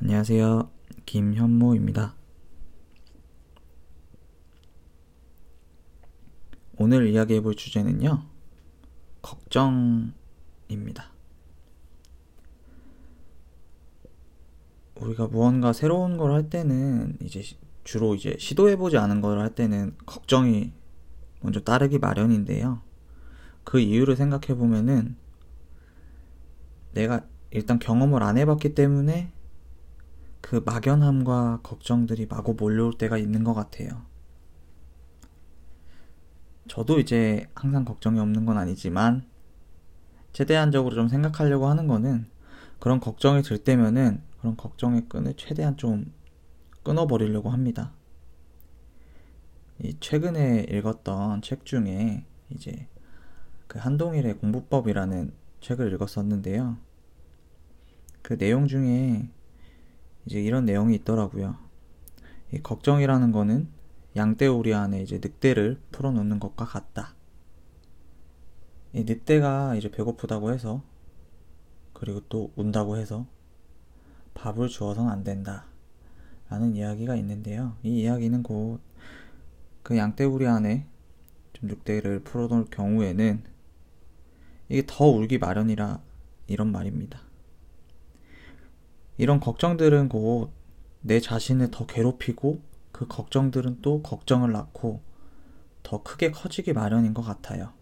안녕하세요. 김현모입니다. 오늘 이야기해 볼 주제는요. 걱정입니다. 우리가 무언가 새로운 걸 할 때는 이제 주로 이제 시도해 보지 않은 걸 할 때는 걱정이 먼저 따르기 마련인데요. 그 이유를 생각해 보면은 내가 일단 경험을 안 해봤기 때문에 그 막연함과 걱정들이 마구 몰려올 때가 있는 것 같아요. 저도 이제 항상 걱정이 없는 건 아니지만 최대한적으로 좀 생각하려고 하는 거는 그런 걱정이 들 때면은 그런 걱정의 끈을 최대한 좀 끊어버리려고 합니다. 이 최근에 읽었던 책 중에 이제 그 한동일의 공부법이라는 책을 읽었었는데요. 그 내용 중에 이제 이런 내용이 있더라고요. 이 걱정이라는 거는 양떼오리 안에 이제 늑대를 풀어놓는 것과 같다. 이 늑대가 이제 배고프다고 해서 그리고 또 운다고 해서 밥을 주어서는 안 된다. 라는 이야기가 있는데요. 이 이야기는 곧 그 양떼우리 안에 좀 늑대를 풀어놓을 경우에는 이게 더 울기 마련이라 이런 말입니다. 이런 걱정들은 곧 내 자신을 더 괴롭히고 그 걱정들은 또 걱정을 낳고 더 크게 커지기 마련인 것 같아요.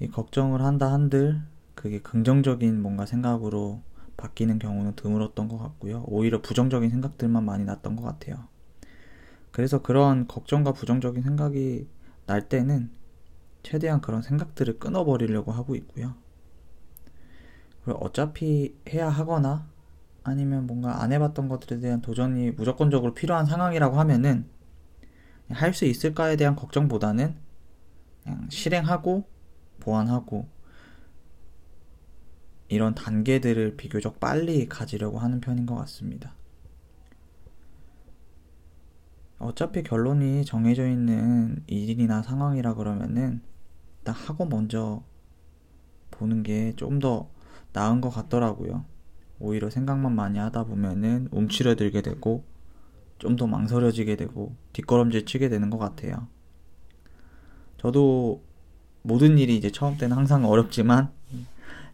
이 걱정을 한다 한들 그게 긍정적인 뭔가 생각으로 바뀌는 경우는 드물었던 것 같고요. 오히려 부정적인 생각들만 많이 났던 것 같아요. 그래서 그런 걱정과 부정적인 생각이 날 때는 최대한 그런 생각들을 끊어버리려고 하고 있고요. 어차피 해야 하거나 아니면 뭔가 안 해봤던 것들에 대한 도전이 무조건적으로 필요한 상황이라고 하면은 할 수 있을까에 대한 걱정보다는 그냥 실행하고 보완하고 이런 단계들을 비교적 빨리 가지려고 하는 편인 것 같습니다. 어차피 결론이 정해져 있는 일이나 상황이라 그러면은 일단 하고 먼저 보는 게 좀 더 나은 것 같더라고요. 오히려 생각만 많이 하다 보면은 움츠려들게 되고 좀 더 망설여지게 되고 뒷걸음질 치게 되는 것 같아요. 저도 모든 일이 이제 처음 때는 항상 어렵지만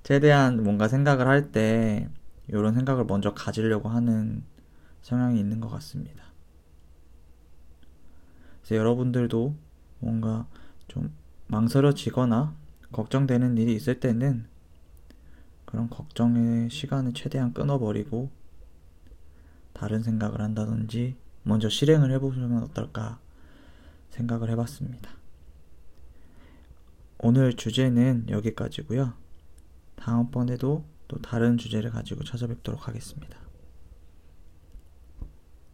최대한 뭔가 생각을 할 때 이런 생각을 먼저 가지려고 하는 성향이 있는 것 같습니다. 그래서 여러분들도 뭔가 좀 망설여지거나 걱정되는 일이 있을 때는 그런 걱정의 시간을 최대한 끊어버리고 다른 생각을 한다든지 먼저 실행을 해보시면 어떨까 생각을 해봤습니다. 오늘 주제는 여기까지고요. 다음번에도 또 다른 주제를 가지고 찾아뵙도록 하겠습니다.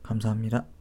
감사합니다.